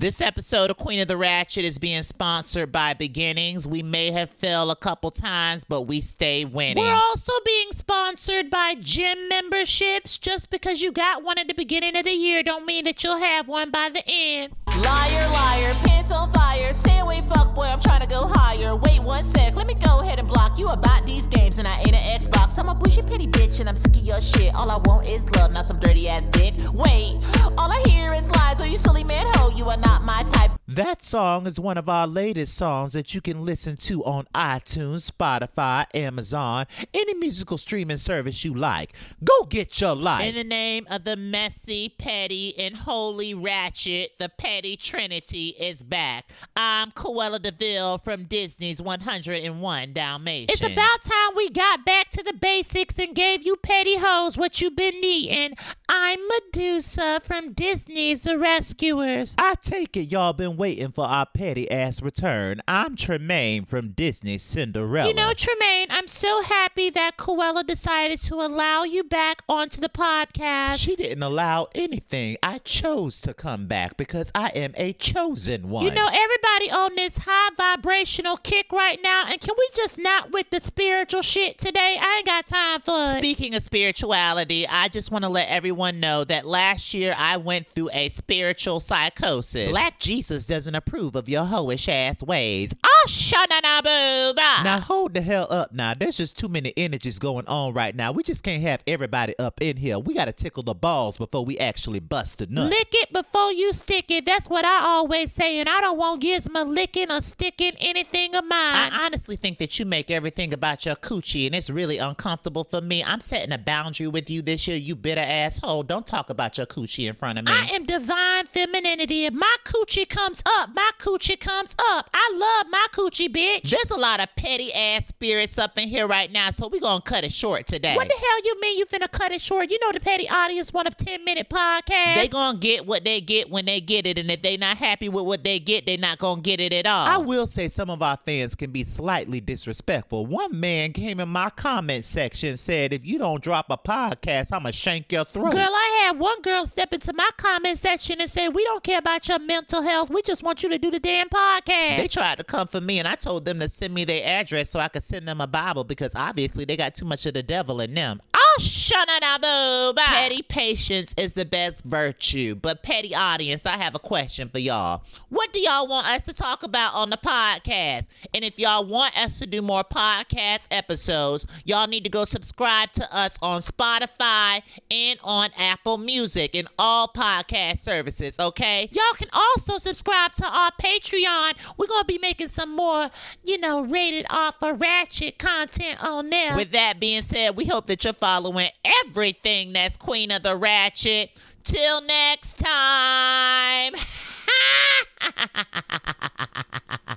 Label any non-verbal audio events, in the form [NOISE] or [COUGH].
This episode of Queen of the Ratchet is being sponsored by Beginnings. We may have failed a couple times, but we stay winning. We're also being sponsored by gym memberships. Just because you got one at the beginning of the year don't mean that you'll have one by the end. Liar, liar, pants on fire. Stay away, fuck boy, I'm trying to go higher. Wait one sec, let me go ahead and block you about these games, and I ain't an Xbox. I'm a bushy pity bitch, and I'm sick of your shit. All I want is love, not some dirty ass dick. Wait, you are not my type. That song is one of our latest songs that you can listen to on iTunes, Spotify, Amazon, any musical streaming service you like. Go get your life. In the name of the messy, petty, and holy ratchet, the petty trinity is back. I'm Cruella de Vil from Disney's 101 Dalmatians. It's about time we got back to the basics and gave you petty hoes what you've been needing. I'm Medusa from Disney's The Rescuers. I take it y'all been waiting for our petty ass return. I'm Tremaine from Disney's Cinderella. You know, Tremaine, I'm so happy that Cruella decided to allow you back onto the podcast. She didn't allow anything. I chose to come back because I am a chosen one. You know, everybody on this high vibrational kick right now, and can we just not with the spiritual shit today? I ain't got time for it. Speaking of spirituality, I just want to let everyone know that last year I went through a spiritual psychosis. Black Jesus doesn't approve of your hoish ass ways. Now hold the hell up now. There's just too many energies going on right now. We just can't have everybody up in here. We gotta tickle the balls before we actually bust a nut. Lick it before you stick it. That's what I always say, and I don't want Gizmo licking or sticking anything of mine. I honestly think that you make everything about your coochie, and it's really uncomfortable for me. I'm setting a boundary with you this year, you bitter asshole. Don't talk about your coochie in front of me. I am divine femininity. If my coochie comes up, my coochie comes up. I love my coochie, bitch. There's a lot of petty ass spirits up in here right now, so we're gonna cut it short today. What the hell you mean you finna cut it short? You know the petty audience want a 10 minute podcast. They gonna get what they get when they get it, and if they not happy with what they get, they not gonna get it at all. I will say some of our fans can be slightly disrespectful. One man came in my comment section said, if you don't drop a podcast, I'ma shank your throat. Girl, I had one girl step into my comment section and say, we don't care about your mental health. We just want you to do the damn podcast. They tried to come for me, and I told them to send me their address so I could send them a Bible because obviously they got too much of the devil in them. Petty patience is the best virtue, but petty audience, I have a question for y'all. What do y'all want us to talk about on the podcast? And if y'all want us to do more podcast episodes, y'all need to go subscribe to us on Spotify and on Apple Music and all podcast services, okay? Y'all can also subscribe to our Patreon. We're going to be making some more, you know, rated off of ratchet content on there. With that being said, we hope that you're following everything that's Queen of the Ratchet. Till next time. [LAUGHS]